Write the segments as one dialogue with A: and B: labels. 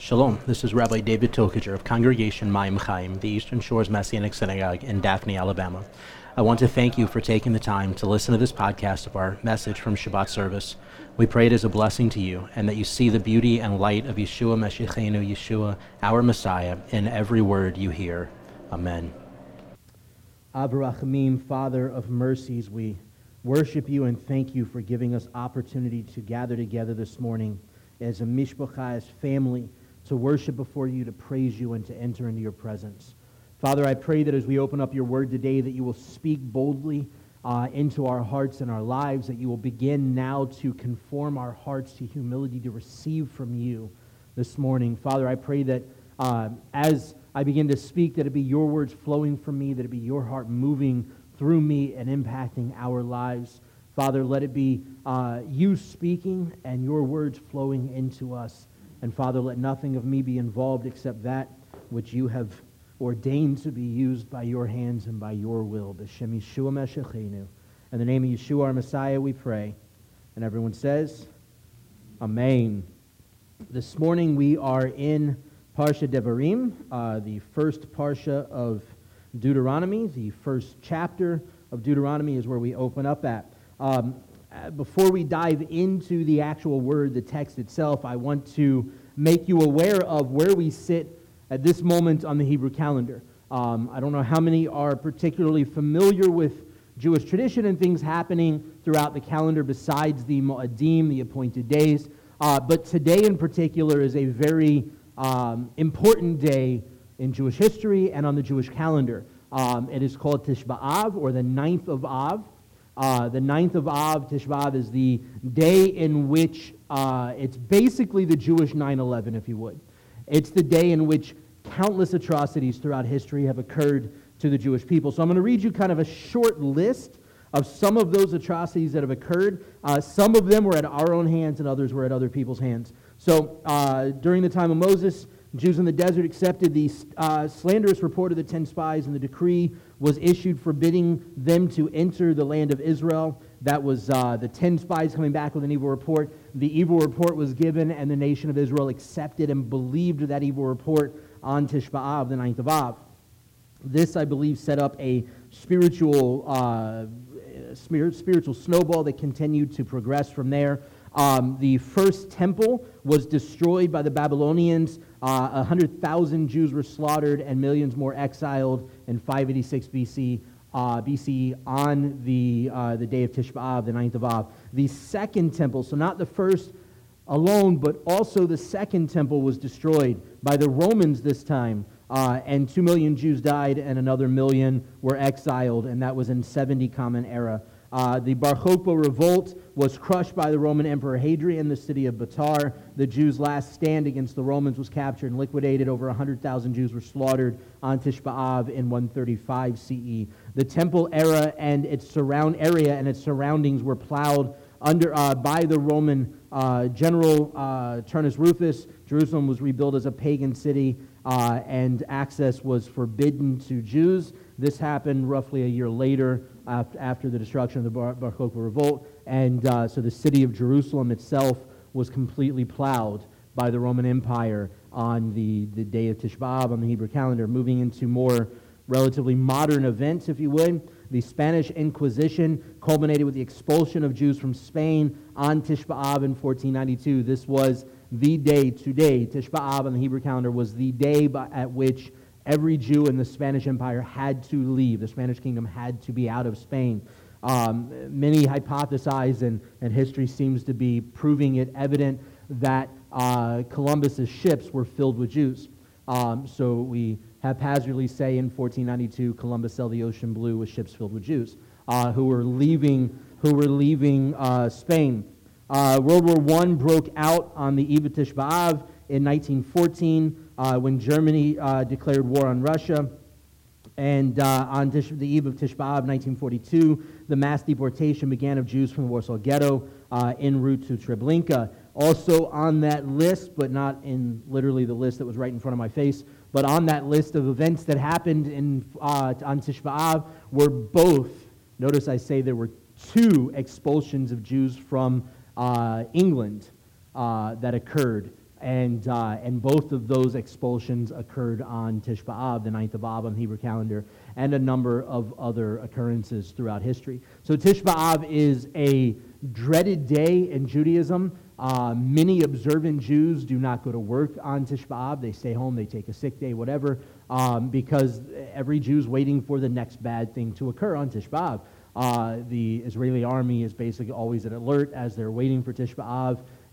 A: Shalom, this is Rabbi David Tokajer of Congregation Mayim Chayim, the Eastern Shores Messianic Synagogue in Daphne, Alabama. I want to thank you for taking the time to listen to this podcast of our message from Shabbat service. We pray it is a blessing to you and that you see the beauty and light of Yeshua Meshichenu, Yeshua, our Messiah, in every word you hear. Amen.
B: Abraham, Father of mercies, we worship you and thank you for giving us opportunity to gather together this morning as a mishpacha, as family, to worship before you, to praise you, and to enter into your presence. Father, I pray that as we open up your word today, that you will speak boldly uh, into our hearts and our lives, that you will begin now to conform our hearts to humility to receive from you this morning. Father, I pray that uh, as I begin to speak, that it be your words flowing from me, that it be your heart moving through me and impacting our lives. Father, let it be uh, you speaking and your words flowing into us. And Father, let nothing of me be involved except that which you have ordained to be used by your hands and by your will. B'Shem Yeshua Meshachenu. In the name of Yeshua, our Messiah, we pray. And everyone says, Amen. This morning we are in Parsha Devarim, uh, the first Parsha of Deuteronomy. The first chapter of Deuteronomy is where we open up at. Um, uh, before we dive into the actual word, the text itself, I want to make you aware of where we sit at this moment on the Hebrew calendar. Um, I don't know how many are particularly familiar with Jewish tradition and things happening throughout the calendar besides the Mo'adim, the appointed days. Uh, but today in particular is a very um, important day in Jewish history and on the Jewish calendar. Um, it is called Tisha B'Av, or the ninth of Av. Uh, the ninth of Av, Tisha B'Av, is the day in which uh, it's basically the Jewish 9 11, if you would. It's the day in which countless atrocities throughout history have occurred to the Jewish people. So I'm going to read you kind of a short list of some of those atrocities that have occurred. Uh, some of them were at our own hands, and others were at other people's hands. So uh, during the time of Moses, Jews in the desert accepted the uh, slanderous report of the ten spies, and the decree was issued forbidding them to enter the land of Israel. That was uh, the ten spies coming back with an evil report. The evil report was given, and the nation of Israel accepted and believed that evil report on Tish B'Av, the ninth of Av. This, I believe, set up a spiritual, uh, spiritual snowball that continued to progress from there. Um, the first temple was destroyed by the Babylonians. Uh, 100,000 Jews were slaughtered and millions more exiled in 586 BC, uh, BC on the, uh, the day of Tish B'Av, the ninth of Av. The second temple, so not the first alone, but also the second temple was destroyed by the Romans this time. Uh, and two million Jews died, and another million were exiled, and that was in 70 Common Era. Uh, the Bar Kokhba revolt was crushed by the Roman Emperor Hadrian. The city of Batar, the Jews' last stand against the Romans, was captured and liquidated. Over 100,000 Jews were slaughtered on Tish B'Av in 135 CE. The Temple era and its surround area and its surroundings were plowed under uh, by the Roman uh, general uh, Turnus Rufus. Jerusalem was rebuilt as a pagan city, uh, and access was forbidden to Jews. This happened roughly a year later after the destruction of the Bar, Bar Kokhba revolt. And uh, so the city of Jerusalem itself was completely plowed by the Roman Empire on the, the day of Tish B'Av on the Hebrew calendar. Moving into more relatively modern events, if you would, the Spanish Inquisition culminated with the expulsion of Jews from Spain on Tish B'Av in 1492. This was the day today. Tish B'Av on the Hebrew calendar was the day by, at which every Jew in the Spanish Empire had to leave. The Spanish kingdom had to be out of Spain. Um, many hypothesize, and, and history seems to be proving it evident, that uh, Columbus's ships were filled with Jews. Um, so we haphazardly say in 1492, Columbus sailed the ocean blue with ships filled with Jews uh, who were leaving, who were leaving uh, Spain. Uh, World War I broke out on the eve B'Av in 1914 uh, when Germany uh, declared war on Russia. And uh, on Tish, the eve of Tish B'Av, 1942, the mass deportation began of Jews from the Warsaw Ghetto uh, en route to Treblinka. Also on that list, but not in literally the list that was right in front of my face, but on that list of events that happened in, uh, on Tish B'Av were both, notice I say there were two expulsions of Jews from uh, England that occurred And, uh, and both of those expulsions occurred on Tish the ninth of Av on the Hebrew calendar, and a number of other occurrences throughout history. So Tish is a dreaded day in Judaism. Uh, many observant Jews do not go to work on Tish. They stay home, they take a sick day, whatever, um, because every Jew's waiting for the next bad thing to occur on Tish. Uh, the Israeli army is basically always at alert as they're waiting for Tish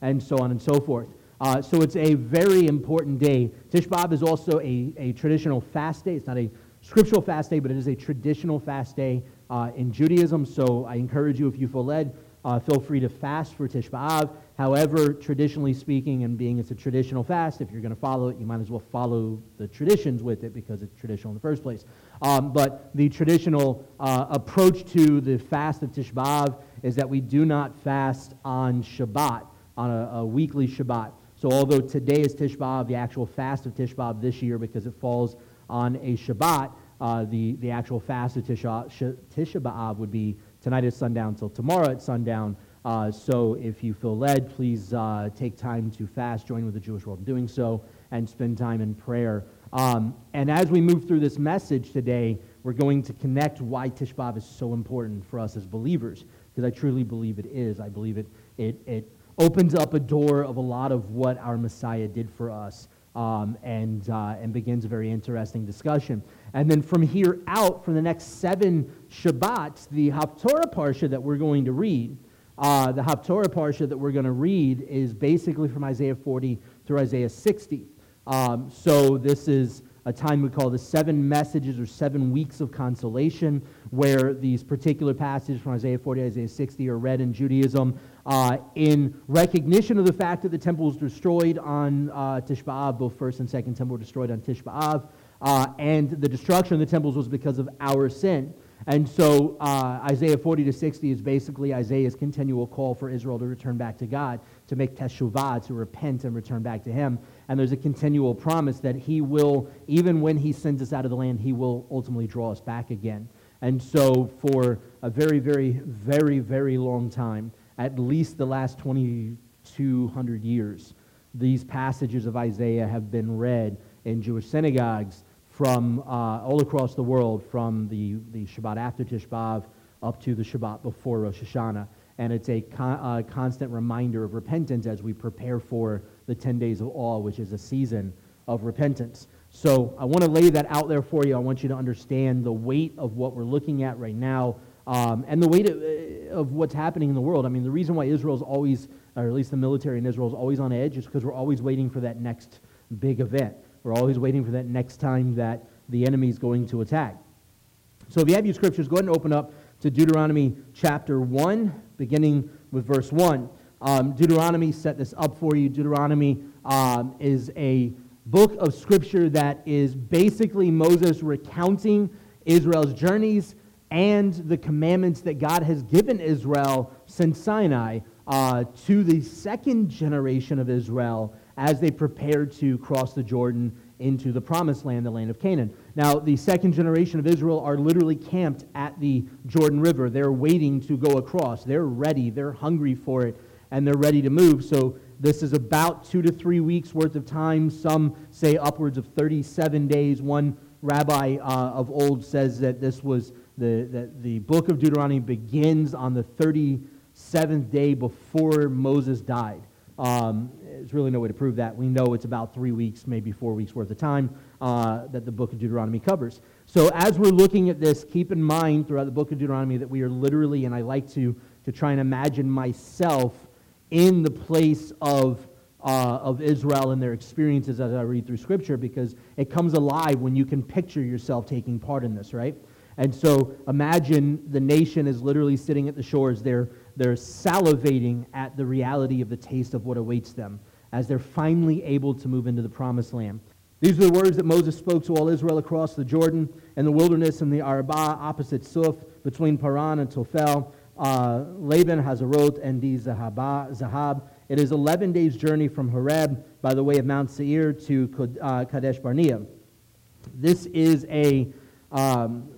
B: and so on and so forth. Uh, so it's a very important day. Tish B'Av is also a, a traditional fast day. It's not a scriptural fast day, but it is a traditional fast day uh, in Judaism. So I encourage you, if you feel led, uh, feel free to fast for Tish B'Av. However, traditionally speaking, and being it's a traditional fast, if you're going to follow it, you might as well follow the traditions with it because it's traditional in the first place. Um, but the traditional uh, approach to the fast of Tish B'Av is that we do not fast on Shabbat, on a, a weekly Shabbat. So although today is Tish B'Av, the actual fast of Tish B'Av this year, because it falls on a Shabbat, uh, the, the actual fast of Tisha, Tisha B'Av would be tonight at sundown until tomorrow at sundown. Uh, so if you feel led, please uh, take time to fast, join with the Jewish world in doing so, and spend time in prayer. Um, and as we move through this message today, we're going to connect why Tish B'Av is so important for us as believers, because I truly believe it is. I believe it, it, it opens up a door of a lot of what our Messiah did for us. Um, and, uh, and begins a very interesting discussion. And then from here out, for the next seven Shabbats, the Haftorah Parsha that we're going to read, uh, the Haftorah Parsha that we're going to read is basically from Isaiah 40 through Isaiah 60. Um, so this is a time we call the seven messages or seven weeks of consolation, where these particular passages from Isaiah 40, Isaiah 60 are read in Judaism uh, in recognition of the fact that the temple was destroyed on uh, Tish both first and second temple were destroyed on Tish B'Av, uh, and the destruction of the temples was because of our sin. And so uh, Isaiah 40 to 60 is basically Isaiah's continual call for Israel to return back to God, to make teshuvah, to repent and return back to Him. And there's a continual promise that He will, even when He sends us out of the land, He will ultimately draw us back again. And so for a very, very, very, very long time, at least the last 2,200 years, these passages of Isaiah have been read in Jewish synagogues from uh, all across the world, from the, the Shabbat after Tish B'Av up to the Shabbat before Rosh Hashanah. And it's a con- uh, constant reminder of repentance as we prepare for the 10 days of awe, which is a season of repentance. So I want to lay that out there for you. I want you to understand the weight of what we're looking at right now um, and the weight of, uh, of, what's happening in the world. I mean, the reason why Israel's always, or at least the military in Israel is always on edge is because we're always waiting for that next big event. We're always waiting for that next time that the enemy is going to attack. So if you have your scriptures, go ahead and open up to Deuteronomy chapter 1, beginning with verse 1. Um, Deuteronomy set this up for you. Deuteronomy um, is a book of scripture that is basically Moses recounting Israel's journeys and the commandments that God has given Israel since Sinai uh, to the second generation of Israel as they prepared to cross the Jordan into the promised land, the land of Canaan. Now, the second generation of Israel are literally camped at the Jordan River. They're waiting to go across. They're ready. They're hungry for it, and they're ready to move. So, this is about two to three weeks worth of time. Some say upwards of 37 days. One rabbi uh, of old says that this was the, that the book of Deuteronomy begins on the 37th day before Moses died. Um, there's really no way to prove that. We know it's about three weeks, maybe four weeks worth of time uh, that the book of Deuteronomy covers. So as we're looking at this, keep in mind throughout the book of Deuteronomy that we are literally, and I like to, to try and imagine myself in the place of, uh, of Israel and their experiences as I read through Scripture because it comes alive when you can picture yourself taking part in this, right? And so imagine the nation is literally sitting at the shores. They're, they're salivating at the reality of the taste of what awaits them as they're finally able to move into the promised land. These are the words that Moses spoke to all Israel across the Jordan and the wilderness in the Arabah opposite Suf between Paran and Tophel, uh, Laban, Hazeroth, and Dizahab. It is 11 days' journey from Horeb by the way of Mount Seir to uh, Kadesh Barnea. This is a um,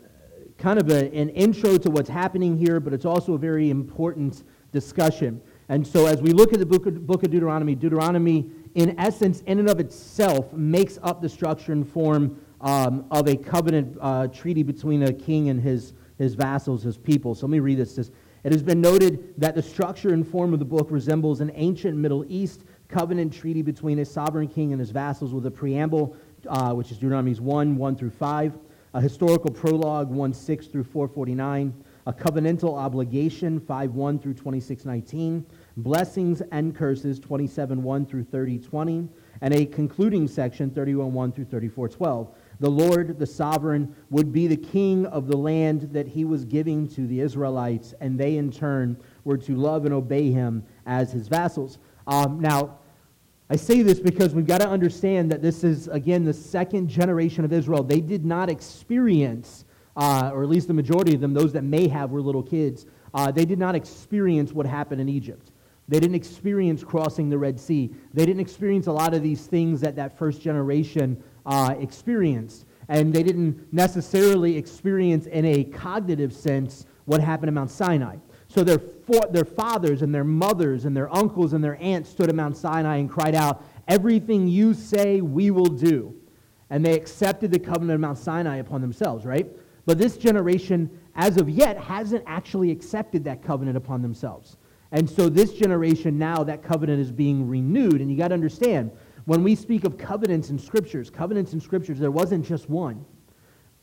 B: kind of a, an intro to what's happening here, but it's also a very important discussion. And so, as we look at the book of, book of Deuteronomy, Deuteronomy in essence, in and of itself, makes up the structure and form um, of a covenant uh, treaty between a king and his, his vassals, his people. So let me read this. this. It has been noted that the structure and form of the book resembles an ancient Middle East covenant treaty between a sovereign king and his vassals with a preamble, uh, which is Deuteronomy 1 1 through 5, a historical prologue 1 6 through 449, a covenantal obligation 5 1 through 26 19, blessings and curses 27 1 through 30 20, and a concluding section 31 1 through 34 12. The Lord, the sovereign, would be the king of the land that he was giving to the Israelites, and they in turn were to love and obey him as his vassals. Um, now, I say this because we've got to understand that this is, again, the second generation of Israel. They did not experience, uh, or at least the majority of them, those that may have were little kids, uh, they did not experience what happened in Egypt. They didn't experience crossing the Red Sea. They didn't experience a lot of these things that that first generation uh, experienced. And they didn't necessarily experience, in a cognitive sense, what happened at Mount Sinai. So their, their fathers and their mothers and their uncles and their aunts stood at Mount Sinai and cried out, Everything you say, we will do. And they accepted the covenant of Mount Sinai upon themselves, right? But this generation, as of yet, hasn't actually accepted that covenant upon themselves. And so this generation now, that covenant is being renewed. And you got to understand, when we speak of covenants in scriptures, covenants in scriptures, there wasn't just one.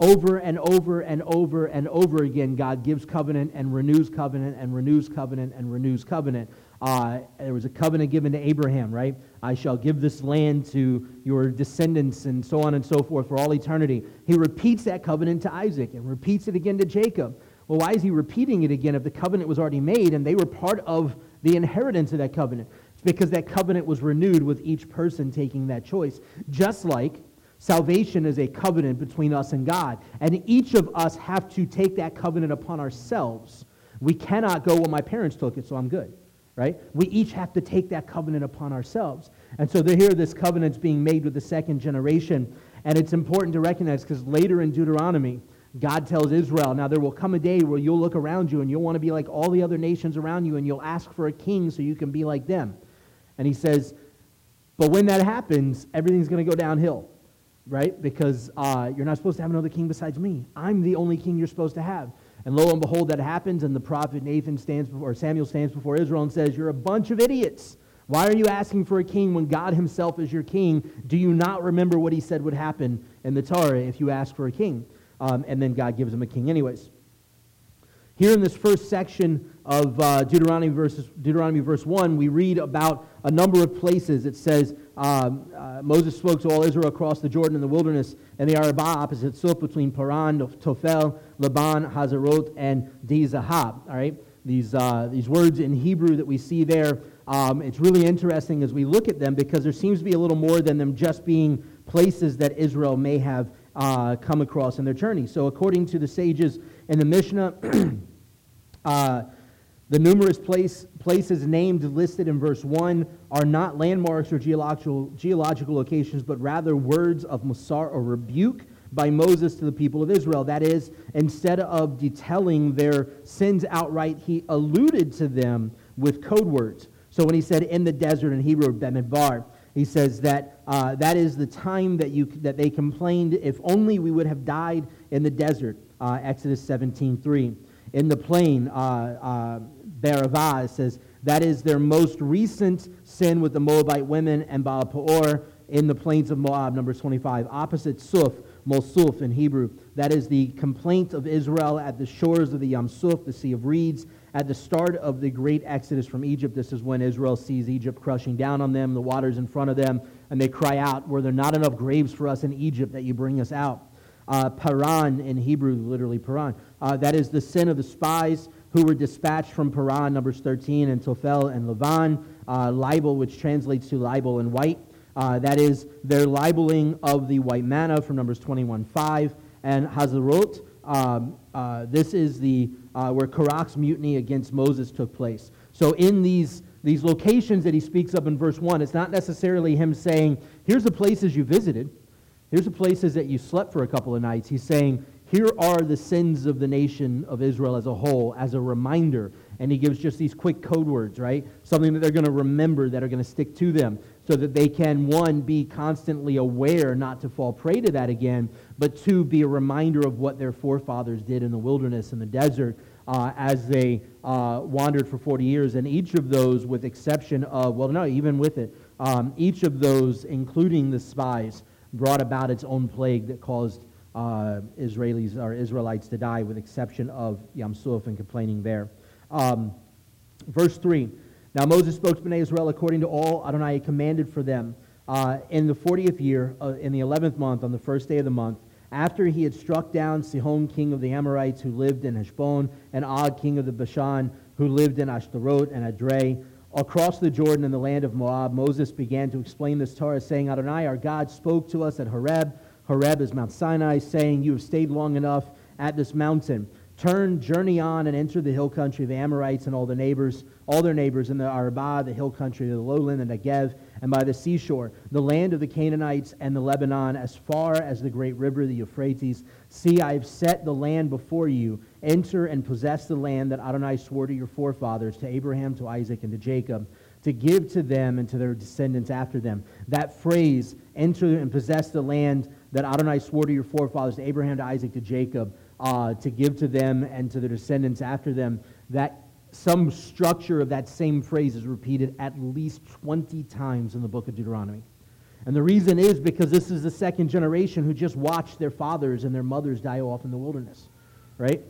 B: Over and over and over and over again, God gives covenant and renews covenant and renews covenant and renews covenant. Uh, there was a covenant given to Abraham, right? I shall give this land to your descendants and so on and so forth for all eternity. He repeats that covenant to Isaac and repeats it again to Jacob. Well, why is he repeating it again if the covenant was already made and they were part of the inheritance of that covenant? It's because that covenant was renewed with each person taking that choice. Just like Salvation is a covenant between us and God, and each of us have to take that covenant upon ourselves. We cannot go, well, my parents took it, so I'm good, right? We each have to take that covenant upon ourselves. And so here this covenant's being made with the second generation, and it's important to recognize because later in Deuteronomy, God tells Israel, now there will come a day where you'll look around you and you'll want to be like all the other nations around you and you'll ask for a king so you can be like them. And he says, but when that happens, everything's going to go downhill right? Because uh, you're not supposed to have another king besides me. I'm the only king you're supposed to have. And lo and behold, that happens, and the prophet Nathan stands before, or Samuel stands before Israel and says, You're a bunch of idiots. Why are you asking for a king when God himself is your king? Do you not remember what he said would happen in the Torah if you ask for a king? Um, and then God gives him a king, anyways. Here in this first section of uh, Deuteronomy, verses, Deuteronomy verse 1, we read about a number of places. It says, um, uh, Moses spoke to all Israel across the Jordan in the wilderness and the Arabah opposite Suf between Paran, Tophel, Laban, Hazarot, and Dizahab. All right? These, uh, these words in Hebrew that we see there, um, it's really interesting as we look at them because there seems to be a little more than them just being places that Israel may have uh, come across in their journey. So, according to the sages in the Mishnah, uh, the numerous place, places named listed in verse 1 are not landmarks or geological, geological locations, but rather words of Musar or rebuke by Moses to the people of Israel. That is, instead of detailing their sins outright, he alluded to them with code words. So when he said in the desert in Hebrew, Bemidbar, he says that uh, that is the time that, you, that they complained, if only we would have died in the desert, uh, Exodus 17.3. In the plain, uh, uh, says, that is their most recent sin with the Moabite women and Baal Peor in the plains of Moab, Numbers 25. Opposite Suf, Mosuf in Hebrew. That is the complaint of Israel at the shores of the Yam Suf, the Sea of Reeds, at the start of the great exodus from Egypt. This is when Israel sees Egypt crushing down on them, the waters in front of them, and they cry out, Were there not enough graves for us in Egypt that you bring us out? Uh, Paran in Hebrew, literally Paran. Uh, that is the sin of the spies who were dispatched from Paran, Numbers 13, and Tophel and Lavan, uh, libel, which translates to libel and white. Uh, that is their libeling of the white manna from Numbers 21, 5. And Hazarot, um, uh, this is the, uh, where Korach's mutiny against Moses took place. So in these, these locations that he speaks of in verse 1, it's not necessarily him saying, here's the places you visited. Here's the places that you slept for a couple of nights. He's saying, here are the sins of the nation of Israel as a whole, as a reminder. And he gives just these quick code words, right? Something that they're going to remember, that are going to stick to them. so that they can, one, be constantly aware not to fall prey to that again, but two, be a reminder of what their forefathers did in the wilderness and the desert uh, as they uh, wandered for 40 years. And each of those, with exception of, well, no, even with it, um, each of those, including the spies, brought about its own plague that caused uh, Israelis or Israelites to die, with exception of Yam Suf and complaining there. Um, verse 3 Now Moses spoke to Bnei Israel according to all Adonai commanded for them. Uh, in the 40th year, uh, in the 11th month, on the first day of the month, after he had struck down Sihon, king of the Amorites, who lived in Heshbon, and Og, king of the Bashan, who lived in Ashtaroth and Edrei, across the Jordan in the land of Moab, Moses began to explain this Torah, saying, Adonai, our God, spoke to us at Horeb. Horeb is Mount Sinai, saying, You have stayed long enough at this mountain. Turn, journey on, and enter the hill country of the Amorites and all the neighbors, all their neighbors in the Arabah, the hill country, the lowland, and the Negev, and by the seashore, the land of the Canaanites and the Lebanon, as far as the great river, the Euphrates. See, I have set the land before you. Enter and possess the land that Adonai swore to your forefathers, to Abraham, to Isaac, and to Jacob, to give to them and to their descendants after them. That phrase, enter and possess the land that Adonai swore to your forefathers, Abraham, to Isaac, to Jacob uh, to give to them and to their descendants after them, that some structure of that same phrase is repeated at least 20 times in the book of Deuteronomy. And the reason is because this is the second generation who just watched their fathers and their mothers die off in the wilderness, right?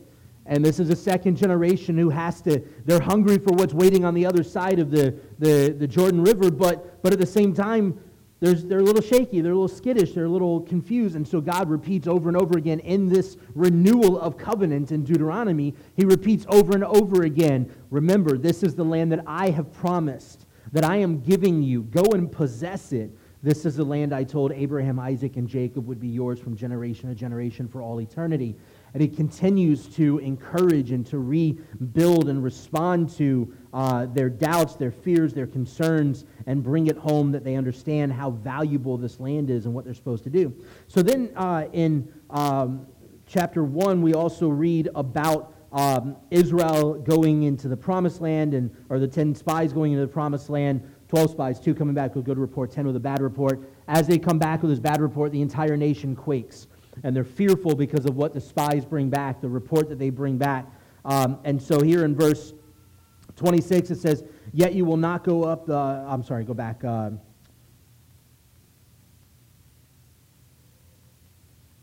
B: And this is a second generation who has to, they're hungry for what's waiting on the other side of the, the, the Jordan River, but, but at the same time, there's, they're a little shaky, they're a little skittish, they're a little confused. And so God repeats over and over again in this renewal of covenant in Deuteronomy, he repeats over and over again Remember, this is the land that I have promised, that I am giving you. Go and possess it. This is the land I told Abraham, Isaac, and Jacob would be yours from generation to generation for all eternity. And he continues to encourage and to rebuild and respond to uh, their doubts, their fears, their concerns, and bring it home that they understand how valuable this land is and what they're supposed to do. So then uh, in um, chapter 1, we also read about um, Israel going into the promised land, and or the 10 spies going into the promised land, 12 spies, two coming back with a good report, 10 with a bad report. As they come back with this bad report, the entire nation quakes and they're fearful because of what the spies bring back, the report that they bring back. Um, and so here in verse 26, it says, Yet you will not go up the. I'm sorry, go back. Uh,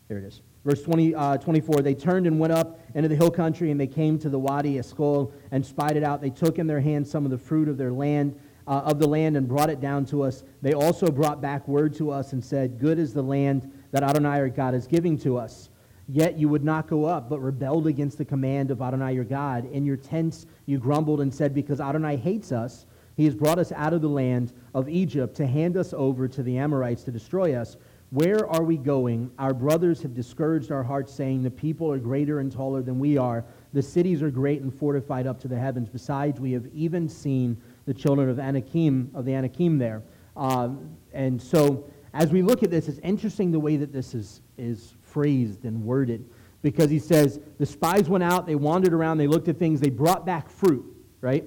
B: there it is. Verse 20, uh, 24, they turned and went up into the hill country, and they came to the Wadi Eshcol and spied it out. They took in their hands some of the fruit of their land, uh, of the land, and brought it down to us. They also brought back word to us and said, Good is the land that Adonai our God is giving to us. Yet you would not go up, but rebelled against the command of Adonai your God. In your tents you grumbled and said, Because Adonai hates us, he has brought us out of the land of Egypt to hand us over to the Amorites to destroy us. Where are we going? Our brothers have discouraged our hearts, saying, The people are greater and taller than we are. The cities are great and fortified up to the heavens. Besides, we have even seen the children of Anakim, of the Anakim there. Um, and so as we look at this, it's interesting the way that this is, is phrased and worded because he says the spies went out, they wandered around, they looked at things, they brought back fruit, right?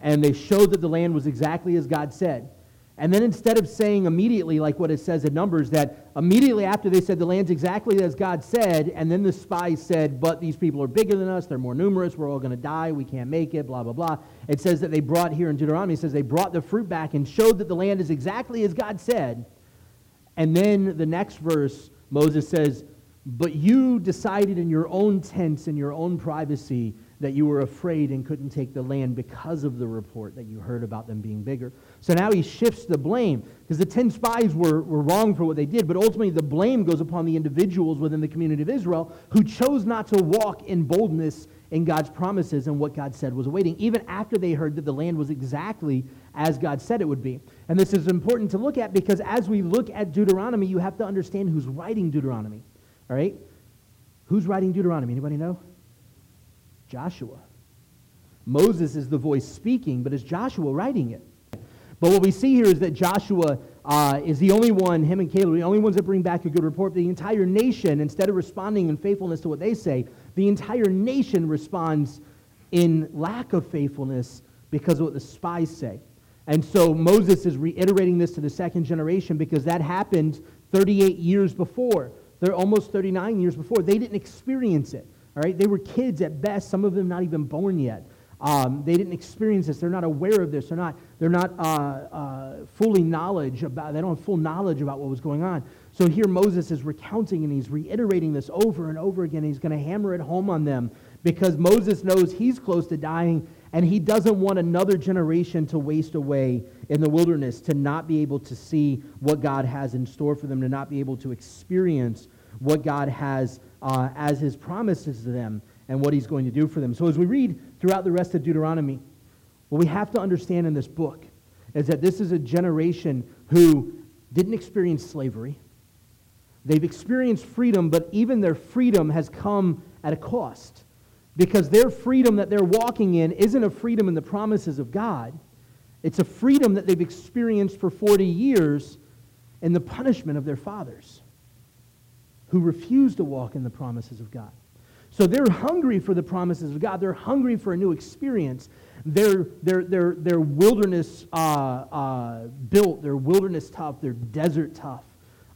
B: And they showed that the land was exactly as God said. And then instead of saying immediately, like what it says in Numbers, that immediately after they said the land's exactly as God said, and then the spies said, but these people are bigger than us, they're more numerous, we're all going to die, we can't make it, blah, blah, blah. It says that they brought here in Deuteronomy, it says they brought the fruit back and showed that the land is exactly as God said. And then the next verse, Moses says, But you decided in your own tents, in your own privacy, that you were afraid and couldn't take the land because of the report that you heard about them being bigger. So now he shifts the blame because the 10 spies were, were wrong for what they did, but ultimately the blame goes upon the individuals within the community of Israel who chose not to walk in boldness in God's promises and what God said was awaiting, even after they heard that the land was exactly as God said it would be. And this is important to look at because as we look at Deuteronomy, you have to understand who's writing Deuteronomy. All right? Who's writing Deuteronomy? Anybody know? Joshua. Moses is the voice speaking, but is Joshua writing it? But what we see here is that Joshua uh, is the only one, him and Caleb, the only ones that bring back a good report. The entire nation, instead of responding in faithfulness to what they say, the entire nation responds in lack of faithfulness because of what the spies say. And so Moses is reiterating this to the second generation because that happened 38 years before. They're almost 39 years before. They didn't experience it. All right? They were kids at best, some of them not even born yet. Um, they didn't experience this. They're not aware of this. They're not, they're not uh, uh, fully knowledge about, they don't have full knowledge about what was going on. So here Moses is recounting and he's reiterating this over and over again. He's going to hammer it home on them because Moses knows he's close to dying and he doesn't want another generation to waste away in the wilderness, to not be able to see what God has in store for them, to not be able to experience what God has uh, as his promises to them and what he's going to do for them. So as we read throughout the rest of Deuteronomy, what we have to understand in this book is that this is a generation who didn't experience slavery. They've experienced freedom, but even their freedom has come at a cost. Because their freedom that they're walking in isn't a freedom in the promises of God. It's a freedom that they've experienced for 40 years in the punishment of their fathers who refused to walk in the promises of God. So they're hungry for the promises of God. They're hungry for a new experience. They're, they're, they're, they're wilderness uh, uh, built, they're wilderness tough, they're desert tough.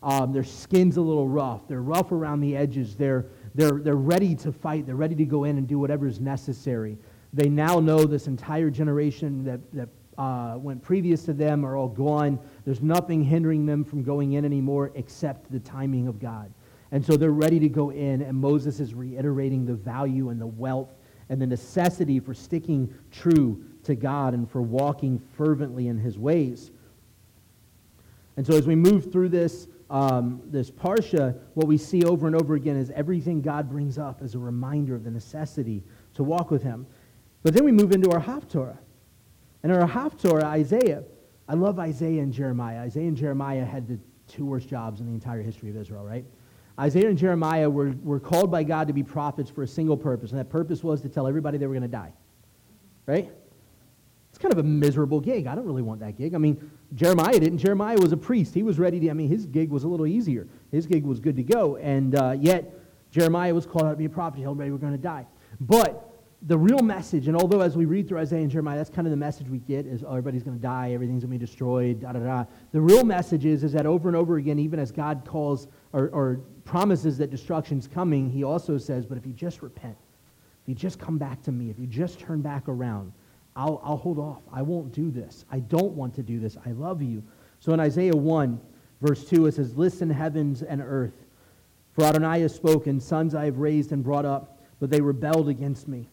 B: Um, their skin's a little rough. They're rough around the edges. They're, they're, they're ready to fight. They're ready to go in and do whatever is necessary. They now know this entire generation that, that uh, went previous to them are all gone. There's nothing hindering them from going in anymore except the timing of God. And so they're ready to go in, and Moses is reiterating the value and the wealth and the necessity for sticking true to God and for walking fervently in his ways. And so as we move through this, um, this parsha, what we see over and over again is everything God brings up as a reminder of the necessity to walk with Him. But then we move into our Haftorah. And our Haftorah, Isaiah, I love Isaiah and Jeremiah. Isaiah and Jeremiah had the two worst jobs in the entire history of Israel, right? Isaiah and Jeremiah were, were called by God to be prophets for a single purpose, and that purpose was to tell everybody they were going to die, right? Kind of a miserable gig. I don't really want that gig. I mean, Jeremiah didn't. Jeremiah was a priest. He was ready to, I mean, his gig was a little easier. His gig was good to go. And uh, yet, Jeremiah was called out to be a prophet. He everybody we're going to die. But the real message, and although as we read through Isaiah and Jeremiah, that's kind of the message we get is oh, everybody's going to die, everything's going to be destroyed, da da da. The real message is, is that over and over again, even as God calls or, or promises that destruction's coming, he also says, but if you just repent, if you just come back to me, if you just turn back around, I'll, I'll hold off. I won't do this. I don't want to do this. I love you. So in Isaiah 1, verse 2, it says, Listen, heavens and earth, for Adonai has spoken, sons I have raised and brought up, but they rebelled against me.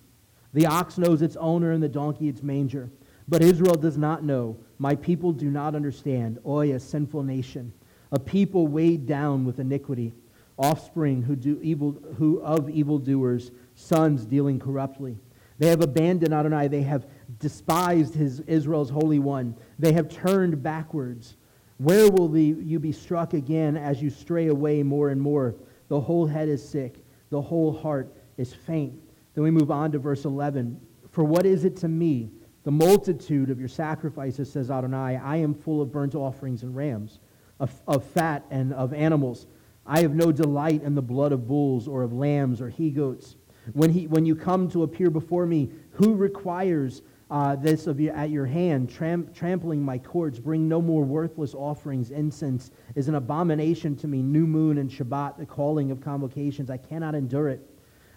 B: The ox knows its owner and the donkey its manger. But Israel does not know. My people do not understand. Oi, a sinful nation, a people weighed down with iniquity, offspring who do evil, who of evildoers, sons dealing corruptly. They have abandoned Adonai. They have despised his, Israel's Holy One. They have turned backwards. Where will the, you be struck again as you stray away more and more? The whole head is sick, the whole heart is faint. Then we move on to verse 11. For what is it to me, the multitude of your sacrifices, says Adonai? I am full of burnt offerings and rams, of, of fat and of animals. I have no delight in the blood of bulls or of lambs or he goats. When, he, when you come to appear before me, who requires uh, this of you at your hand, tram- trampling my courts. Bring no more worthless offerings. Incense is an abomination to me. New moon and Shabbat, the calling of convocations. I cannot endure it.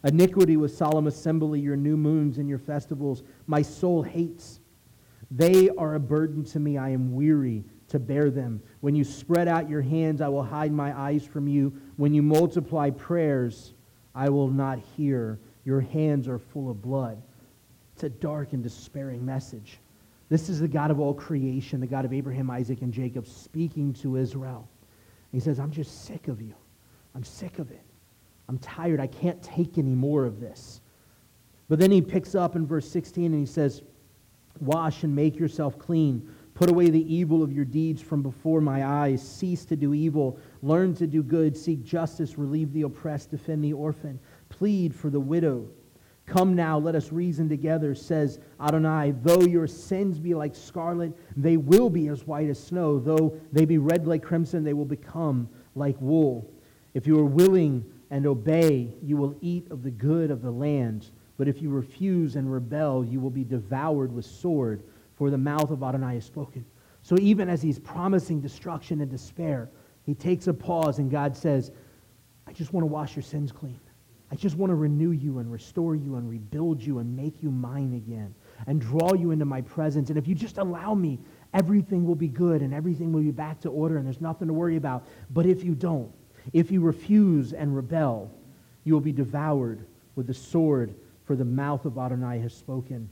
B: Iniquity with solemn assembly, your new moons and your festivals. My soul hates. They are a burden to me. I am weary to bear them. When you spread out your hands, I will hide my eyes from you. When you multiply prayers, I will not hear. Your hands are full of blood. It's a dark and despairing message. This is the God of all creation, the God of Abraham, Isaac, and Jacob, speaking to Israel. he says, I'm just sick of you. I'm sick of it. I'm tired. I can't take any more of this. But then he picks up in verse 16 and he says, Wash and make yourself clean. Put away the evil of your deeds from before my eyes. Cease to do evil. Learn to do good. Seek justice. Relieve the oppressed. Defend the orphan. Plead for the widow Come now, let us reason together, says Adonai. Though your sins be like scarlet, they will be as white as snow. Though they be red like crimson, they will become like wool. If you are willing and obey, you will eat of the good of the land. But if you refuse and rebel, you will be devoured with sword. for the mouth of Adonai has spoken. So even as he's promising destruction and despair, he takes a pause and God says, I just want to wash your sins clean. I just want to renew you and restore you and rebuild you and make you mine again and draw you into my presence. And if you just allow me, everything will be good and everything will be back to order and there's nothing to worry about. But if you don't, if you refuse and rebel, you will be devoured with the sword, for the mouth of Adonai has spoken.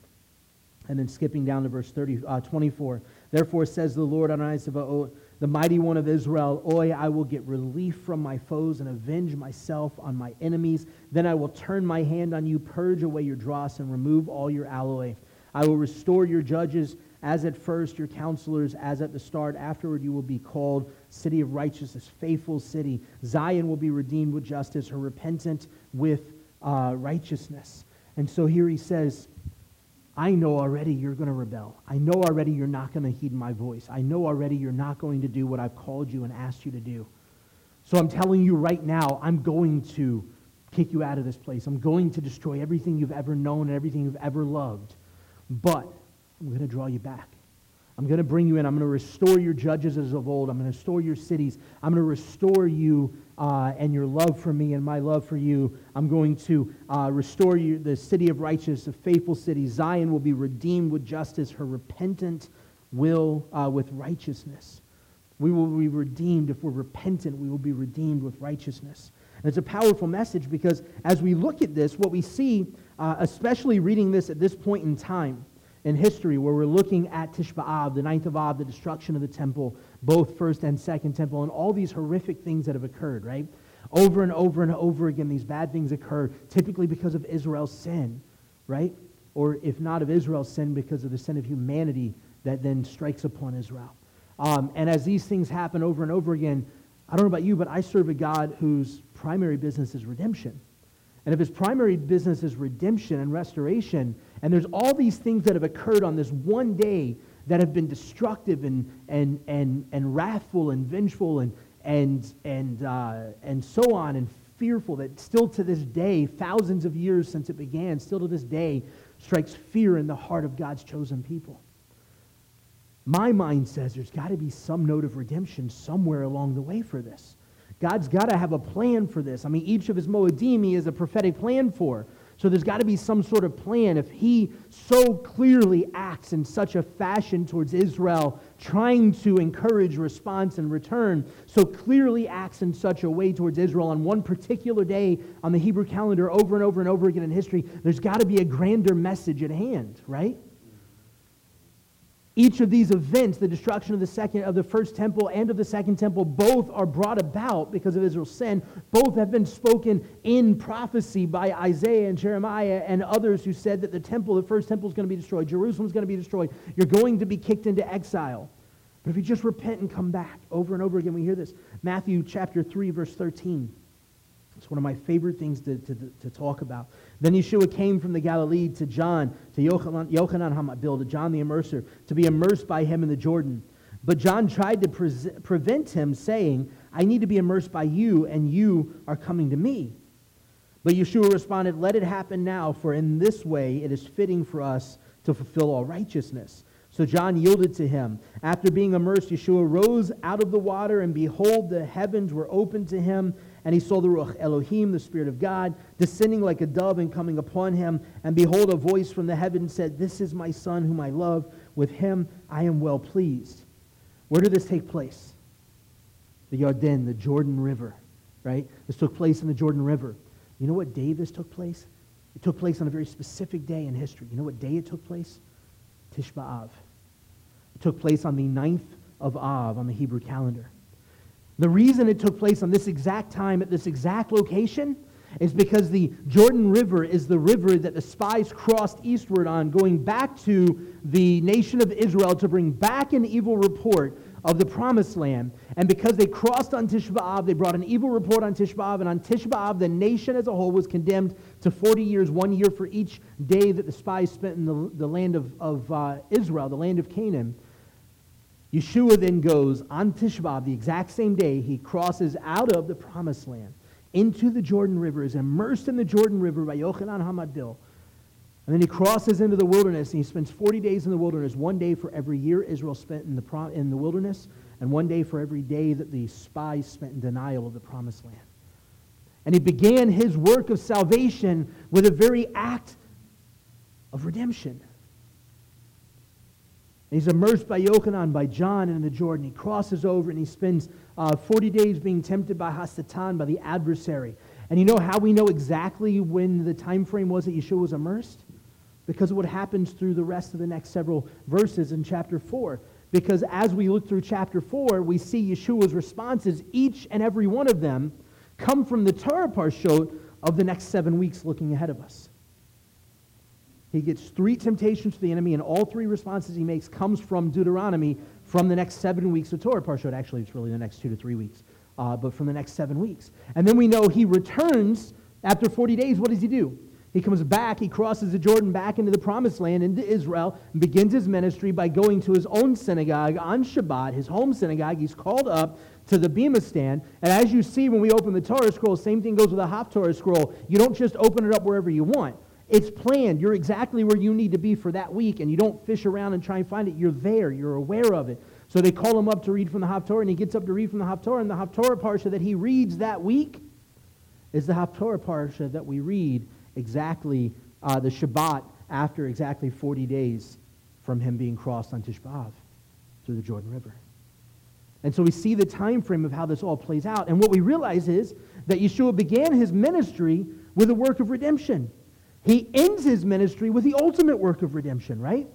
B: And then skipping down to verse 30, uh, 24. Therefore says the Lord Adonai Sabaoth, the mighty one of Israel, Oi, I will get relief from my foes and avenge myself on my enemies. Then I will turn my hand on you, purge away your dross, and remove all your alloy. I will restore your judges as at first, your counselors as at the start. Afterward, you will be called city of righteousness, faithful city. Zion will be redeemed with justice, her repentant with uh, righteousness. And so here he says, I know already you're going to rebel. I know already you're not going to heed my voice. I know already you're not going to do what I've called you and asked you to do. So I'm telling you right now, I'm going to kick you out of this place. I'm going to destroy everything you've ever known and everything you've ever loved. But I'm going to draw you back. I'm going to bring you in. I'm going to restore your judges as of old. I'm going to restore your cities. I'm going to restore you uh, and your love for me and my love for you. I'm going to uh, restore you, the city of righteousness, the faithful city. Zion will be redeemed with justice. Her repentant will uh, with righteousness. We will be redeemed. If we're repentant, we will be redeemed with righteousness. And it's a powerful message because as we look at this, what we see, uh, especially reading this at this point in time, in history where we're looking at Tisha B'Av, the ninth of Av, the destruction of the temple, both first and second temple, and all these horrific things that have occurred, right? Over and over and over again, these bad things occur, typically because of Israel's sin, right? Or if not of Israel's sin, because of the sin of humanity that then strikes upon Israel. Um, and as these things happen over and over again, I don't know about you, but I serve a God whose primary business is redemption. And if his primary business is redemption and restoration, and there's all these things that have occurred on this one day that have been destructive and, and, and, and wrathful and vengeful and, and, and, uh, and so on and fearful that still to this day, thousands of years since it began, still to this day, strikes fear in the heart of God's chosen people. My mind says there's got to be some note of redemption somewhere along the way for this. God's got to have a plan for this. I mean, each of his Moedim he has a prophetic plan for. So there's got to be some sort of plan. If he so clearly acts in such a fashion towards Israel, trying to encourage response and return, so clearly acts in such a way towards Israel on one particular day on the Hebrew calendar over and over and over again in history, there's got to be a grander message at hand, right? Each of these events, the destruction of the second of the first temple and of the second temple, both are brought about because of Israel's sin. Both have been spoken in prophecy by Isaiah and Jeremiah and others who said that the temple, the first temple, is going to be destroyed. Jerusalem's going to be destroyed. You're going to be kicked into exile. But if you just repent and come back, over and over again, we hear this. Matthew chapter 3, verse 13. It's one of my favorite things to, to, to talk about. Then Yeshua came from the Galilee to John, to Yochanan, Yochanan HaMatbil, to John the Immerser, to be immersed by him in the Jordan. But John tried to pre- prevent him, saying, I need to be immersed by you, and you are coming to me. But Yeshua responded, Let it happen now, for in this way it is fitting for us to fulfill all righteousness. So John yielded to him. After being immersed, Yeshua rose out of the water, and behold, the heavens were opened to him, and he saw the Ruach Elohim, the Spirit of God, descending like a dove and coming upon him. And behold, a voice from the heaven said, This is my Son whom I love. With him I am well pleased. Where did this take place? The Yarden, the Jordan River, right? This took place in the Jordan River. You know what day this took place? It took place on a very specific day in history. You know what day it took place? Tish B'Av. It took place on the 9th of Av on the Hebrew calendar. The reason it took place on this exact time at this exact location is because the Jordan River is the river that the spies crossed eastward on, going back to the nation of Israel to bring back an evil report of the promised land. And because they crossed on Tisha B'Av, they brought an evil report on Tisha B'Av, and on Tisha B'Av, the nation as a whole was condemned to 40 years, one year for each day that the spies spent in the, the land of, of uh, Israel, the land of Canaan. Yeshua then goes on Tish B'Av, the exact same day, he crosses out of the promised land into the Jordan River, is immersed in the Jordan River by Yochanan HaMatbil. And then he crosses into the wilderness and he spends 40 days in the wilderness, one day for every year Israel spent in the, in the wilderness, and one day for every day that the spies spent in denial of the promised land. And he began his work of salvation with a very act of redemption. He's immersed by Yochanan, by John in the Jordan. He crosses over and he spends uh, 40 days being tempted by Hasatan, by the adversary. And you know how we know exactly when the time frame was that Yeshua was immersed? Because of what happens through the rest of the next several verses in chapter 4. Because as we look through chapter 4, we see Yeshua's responses, each and every one of them, come from the Torah parshot of the next seven weeks looking ahead of us. He gets three temptations to the enemy, and all three responses he makes comes from Deuteronomy from the next seven weeks of Torah parshot. Actually, it's really the next two to three weeks, uh, but from the next seven weeks. And then we know he returns after 40 days. What does he do? He comes back, he crosses the Jordan back into the promised land, into Israel, and begins his ministry by going to his own synagogue on Shabbat, his home synagogue. He's called up to the Bema stand. And as you see when we open the Torah scroll, same thing goes with a Haftorah scroll. You don't just open it up wherever you want. It's planned. You're exactly where you need to be for that week, and you don't fish around and try and find it. You're there. You're aware of it. So they call him up to read from the Haftorah, and he gets up to read from the Haftorah, and the Haftorah parsha that he reads that week is the Haftorah parsha that we read exactly uh, the Shabbat after exactly 40 days from him being crossed on Tisha B'Av through the Jordan River. And so we see the time frame of how this all plays out. And what we realize is that Yeshua began his ministry with a work of redemption. He ends his ministry with the ultimate work of redemption, right?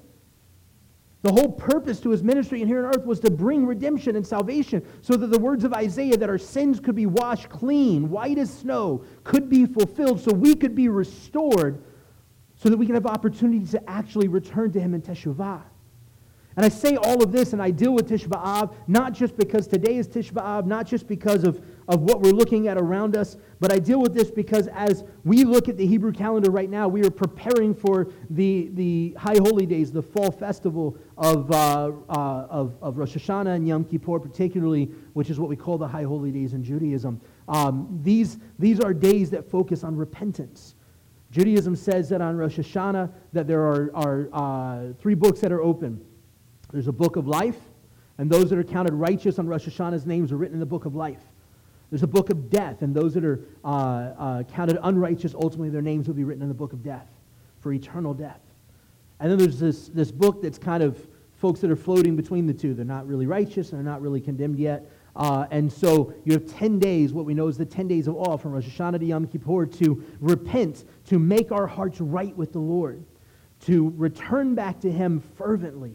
B: The whole purpose to his ministry in here on earth was to bring redemption and salvation so that the words of Isaiah that our sins could be washed clean, white as snow, could be fulfilled, so we could be restored, so that we can have opportunity to actually return to him in Teshuvah. And I say all of this and I deal with Tisha B'Av, not just because today is Tisha B'Av, not just because of, of what we're looking at around us, but I deal with this because as we look at the Hebrew calendar right now, we are preparing for the, the High Holy Days, the fall festival of, uh, uh, of, of Rosh Hashanah and Yom Kippur, particularly, which is what we call the High Holy Days in Judaism. Um, these, these are days that focus on repentance. Judaism says that on Rosh Hashanah that there are, are uh, three books that are open. There's a book of life, and those that are counted righteous on Rosh Hashanah's names are written in the book of life. There's a book of death, and those that are uh, uh, counted unrighteous, ultimately their names will be written in the book of death for eternal death. And then there's this, this book that's kind of folks that are floating between the two. They're not really righteous and they're not really condemned yet. Uh, and so you have 10 days, what we know is the 10 days of awe from Rosh Hashanah to Yom Kippur to repent, to make our hearts right with the Lord, to return back to Him fervently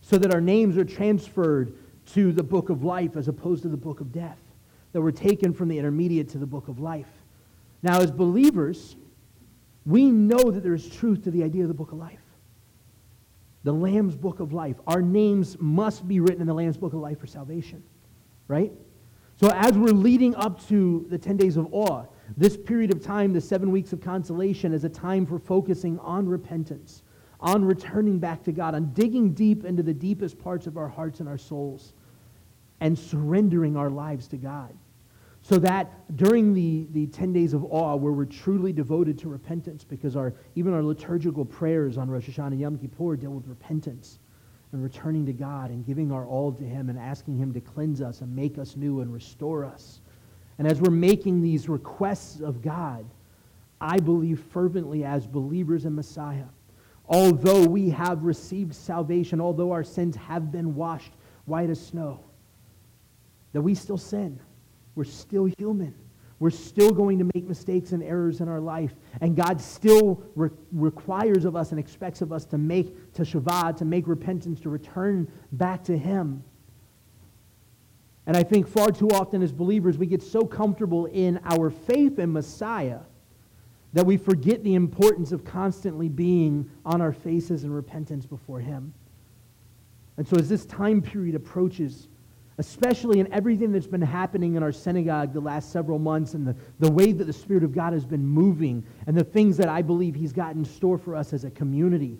B: so that our names are transferred to the book of life as opposed to the book of death, that we're taken from the intermediate to the book of life. Now, as believers, we know that there is truth to the idea of the book of life. The Lamb's book of life. Our names must be written in the Lamb's book of life for salvation, right? So, as we're leading up to the 10 days of awe, this period of time, the seven weeks of consolation, is a time for focusing on repentance on returning back to God, on digging deep into the deepest parts of our hearts and our souls, and surrendering our lives to God. So that during the, the 10 days of awe, where we're truly devoted to repentance, because our, even our liturgical prayers on Rosh Hashanah and Yom Kippur deal with repentance and returning to God and giving our all to Him and asking Him to cleanse us and make us new and restore us. And as we're making these requests of God, I believe fervently as believers in Messiah although we have received salvation, although our sins have been washed white as snow, that we still sin. We're still human. We're still going to make mistakes and errors in our life. And God still re- requires of us and expects of us to make teshuvah, to make repentance, to return back to Him. And I think far too often as believers, we get so comfortable in our faith in Messiah that we forget the importance of constantly being on our faces in repentance before Him. And so, as this time period approaches, especially in everything that's been happening in our synagogue the last several months and the, the way that the Spirit of God has been moving and the things that I believe He's got in store for us as a community,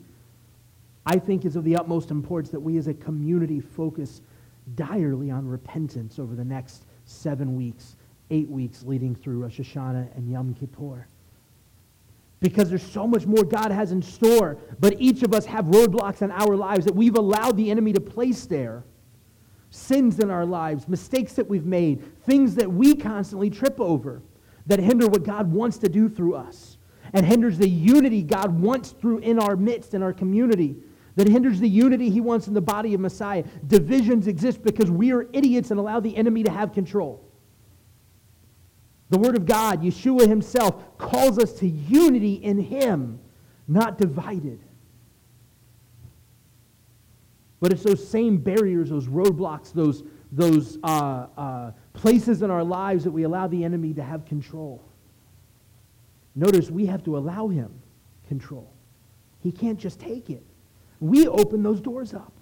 B: I think is of the utmost importance that we as a community focus direly on repentance over the next seven weeks, eight weeks leading through Rosh Hashanah and Yom Kippur. because there's so much more God has in store. But each of us have roadblocks in our lives that we've allowed the enemy to place there. Sins in our lives, mistakes that we've made, things that we constantly trip over that hinder what God wants to do through us and hinders the unity God wants through in our midst, in our community, that hinders the unity he wants in the body of Messiah. Divisions exist because we are idiots and allow the enemy to have control. The Word of God, Yeshua himself, calls us to unity in him, not divided. But it's those same barriers, those roadblocks, those, those uh, uh, places in our lives that we allow the enemy to have control. Notice we have to allow him control. He can't just take it. We open those doors up.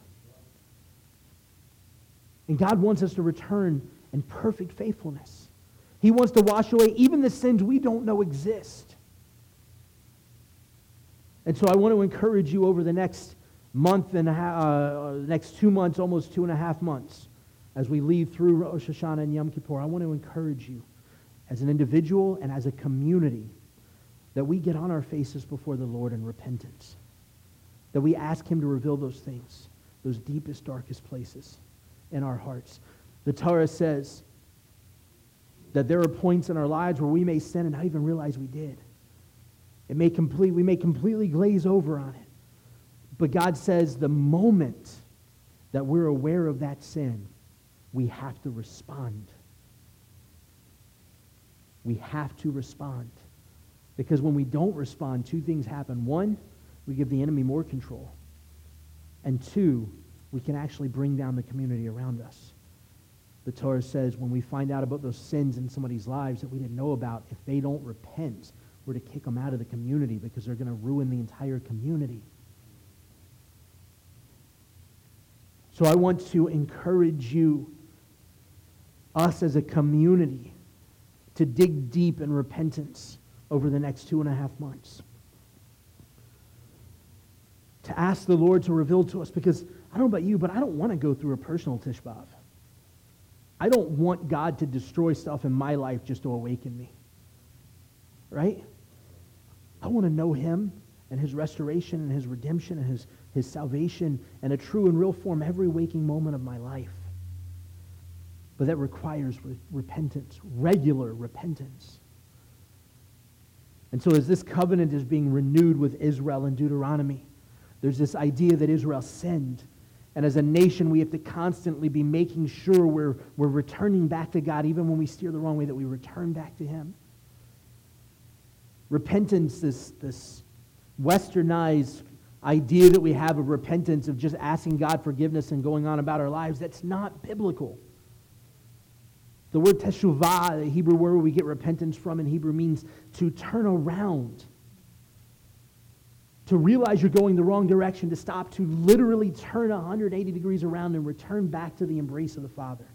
B: And God wants us to return in perfect faithfulness. He wants to wash away even the sins we don't know exist. And so I want to encourage you over the next month and a half, uh, next two months, almost two and a half months, as we lead through Rosh Hashanah and Yom Kippur, I want to encourage you as an individual and as a community that we get on our faces before the Lord in repentance, that we ask Him to reveal those things, those deepest, darkest places in our hearts. The Torah says that there are points in our lives where we may sin and not even realize we did. It may complete, we may completely glaze over on it. But God says the moment that we're aware of that sin, we have to respond. We have to respond. Because when we don't respond, two things happen. One, we give the enemy more control. And two, we can actually bring down the community around us. The Torah says when we find out about those sins in somebody's lives that we didn't know about, if they don't repent, we're to kick them out of the community because they're going to ruin the entire community. So I want to encourage you, us as a community, to dig deep in repentance over the next two and a half months. To ask the Lord to reveal to us, because I don't know about you, but I don't want to go through a personal Tisha B'Av. I don't want God to destroy stuff in my life just to awaken me. Right? I want to know Him and His restoration and His redemption and His, his salvation in a true and real form every waking moment of my life. But that requires re- repentance, regular repentance. And so, as this covenant is being renewed with Israel in Deuteronomy, there's this idea that Israel sinned. And as a nation, we have to constantly be making sure we're, we're returning back to God, even when we steer the wrong way, that we return back to Him. Repentance, this, this westernized idea that we have of repentance, of just asking God forgiveness and going on about our lives, that's not biblical. The word teshuvah, the Hebrew word we get repentance from in Hebrew, means to turn around. To realize you're going the wrong direction, to stop, to literally turn 180 degrees around and return back to the embrace of the Father.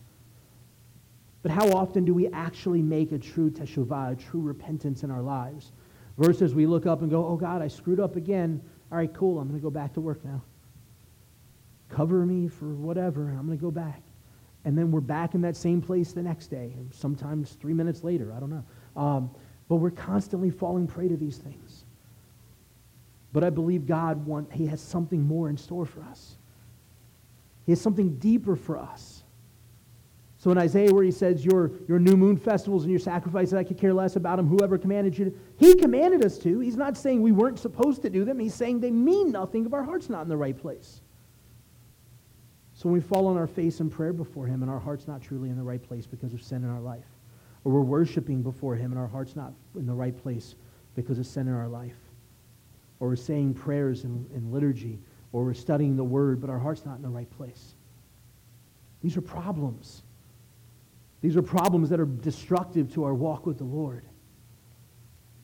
B: But how often do we actually make a true teshuvah, a true repentance in our lives? Versus we look up and go, oh God, I screwed up again. All right, cool, I'm going to go back to work now. Cover me for whatever, I'm going to go back and then we're back in that same place the next day, and sometimes three minutes later, I don't know. Um, but we're constantly falling prey to these things. But I believe God want, He has something more in store for us. He has something deeper for us. So in Isaiah, where he says, your, your new moon festivals and your sacrifices, I could care less about them, whoever commanded you to. He commanded us to. He's not saying we weren't supposed to do them. He's saying they mean nothing if our heart's not in the right place. So when we fall on our face in prayer before Him and our heart's not truly in the right place because of sin in our life, or we're worshiping before Him and our heart's not in the right place because of sin in our life, or we're saying prayers in, in liturgy, or we're studying the Word, but our heart's not in the right place. These are problems. These are problems that are destructive to our walk with the Lord.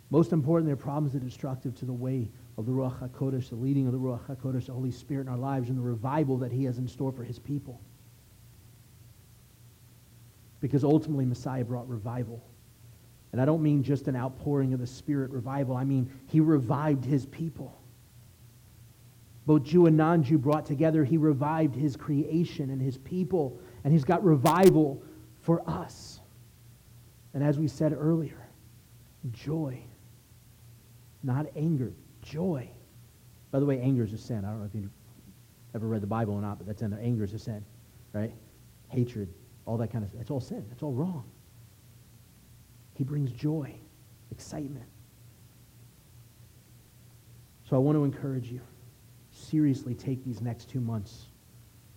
B: Most importantly, they're problems that are destructive to the way of the Ruach HaKodesh, the leading of the Ruach HaKodesh, the Holy Spirit in our lives, and the revival that he has in store for his people. Because ultimately, Messiah brought revival. And I don't mean just an outpouring of the Spirit revival. I mean, he revived his people. Both Jew and non Jew brought together, he revived his creation and his people. And he's got revival for us. And as we said earlier, joy not anger, joy. By the way, anger is a sin. I don't know if you've ever read the Bible or not, but that's in there. Anger is a sin, right? Hatred, all that kind of stuff. It's all sin. It's all wrong. He brings joy, excitement. So I want to encourage you. Seriously take these next two months,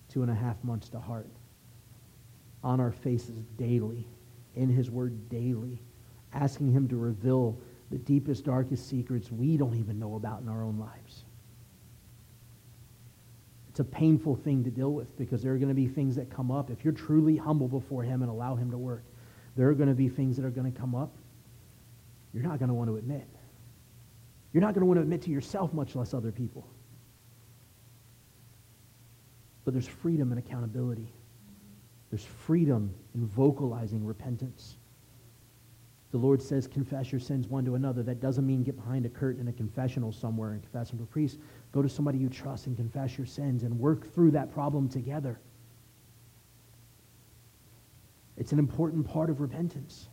B: two and a half months to heart. On our faces daily, in his word daily, asking him to reveal the deepest, darkest secrets we don't even know about in our own lives. It's a painful thing to deal with because there are going to be things that come up. If you're truly humble before him and allow him to work, there are going to be things that are going to come up you're not going to want to admit. You're not going to want to admit to yourself, much less other people. But there's freedom and accountability. There's freedom in vocalizing repentance. The Lord says, confess your sins one to another. That doesn't mean get behind a curtain in a confessional somewhere and confess them to a priest. Go to somebody you trust and confess your sins and work through that problem together. It's an important part of repentance.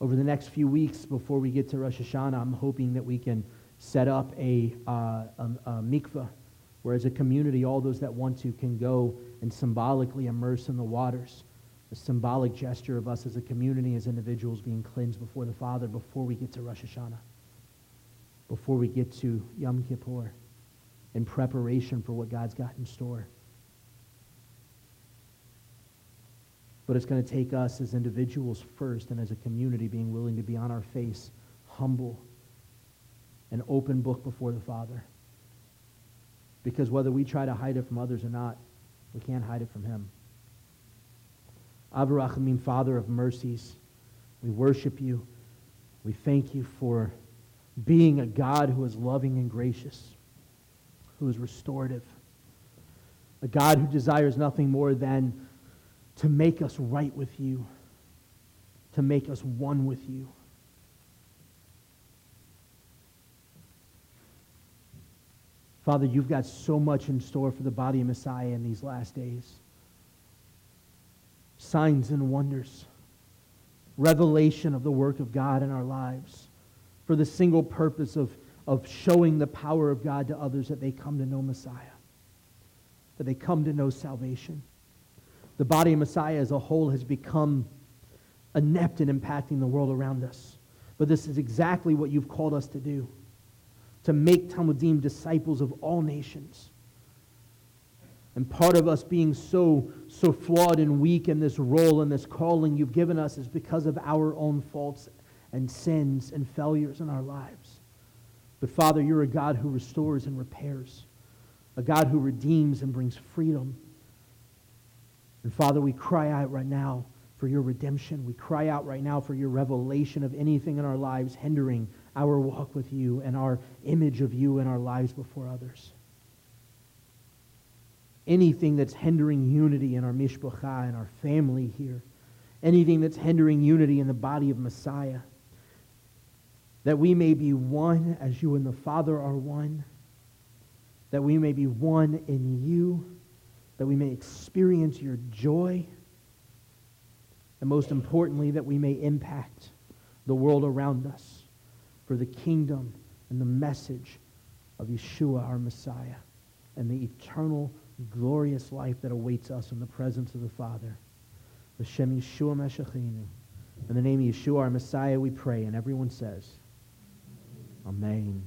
B: Over the next few weeks before we get to Rosh Hashanah, I'm hoping that we can set up a, uh, a, a mikveh where as a community, all those that want to can go and symbolically immerse in the waters. A symbolic gesture of us as a community, as individuals being cleansed before the Father before we get to Rosh Hashanah, before we get to Yom Kippur, in preparation for what God's got in store. But it's going to take us as individuals first and as a community being willing to be on our face, humble, an open book before the Father. Because whether we try to hide it from others or not, we can't hide it from Him. Av HaRachamim, Father of mercies, we worship you. We thank you for being a God who is loving and gracious, who is restorative, a God who desires nothing more than to make us right with you, to make us one with you. Father, you've got so much in store for the body of Messiah in these last days. Signs and wonders, revelation of the work of God in our lives for the single purpose of, of showing the power of God to others that they come to know Messiah, that they come to know salvation the body of Messiah as a whole has become inept in impacting the world around us. But this is exactly what you've called us to do to make Talmidim disciples of all nations. And part of us being so, so flawed and weak in this role and this calling you've given us is because of our own faults and sins and failures in our lives. But Father, you're a God who restores and repairs, a God who redeems and brings freedom. And Father, we cry out right now for your redemption. We cry out right now for your revelation of anything in our lives hindering our walk with you and our image of you in our lives before others. Anything that's hindering unity in our mishpacha, in our family here. Anything that's hindering unity in the body of Messiah. That we may be one as you and the Father are one. That we may be one in you that we may experience your joy, and most importantly, that we may impact the world around us for the kingdom and the message of Yeshua, our Messiah, and the eternal, glorious life that awaits us in the presence of the Father. L'Shem Yeshua Mashiachenu. In the name of Yeshua, our Messiah, we pray, and everyone says, Amen.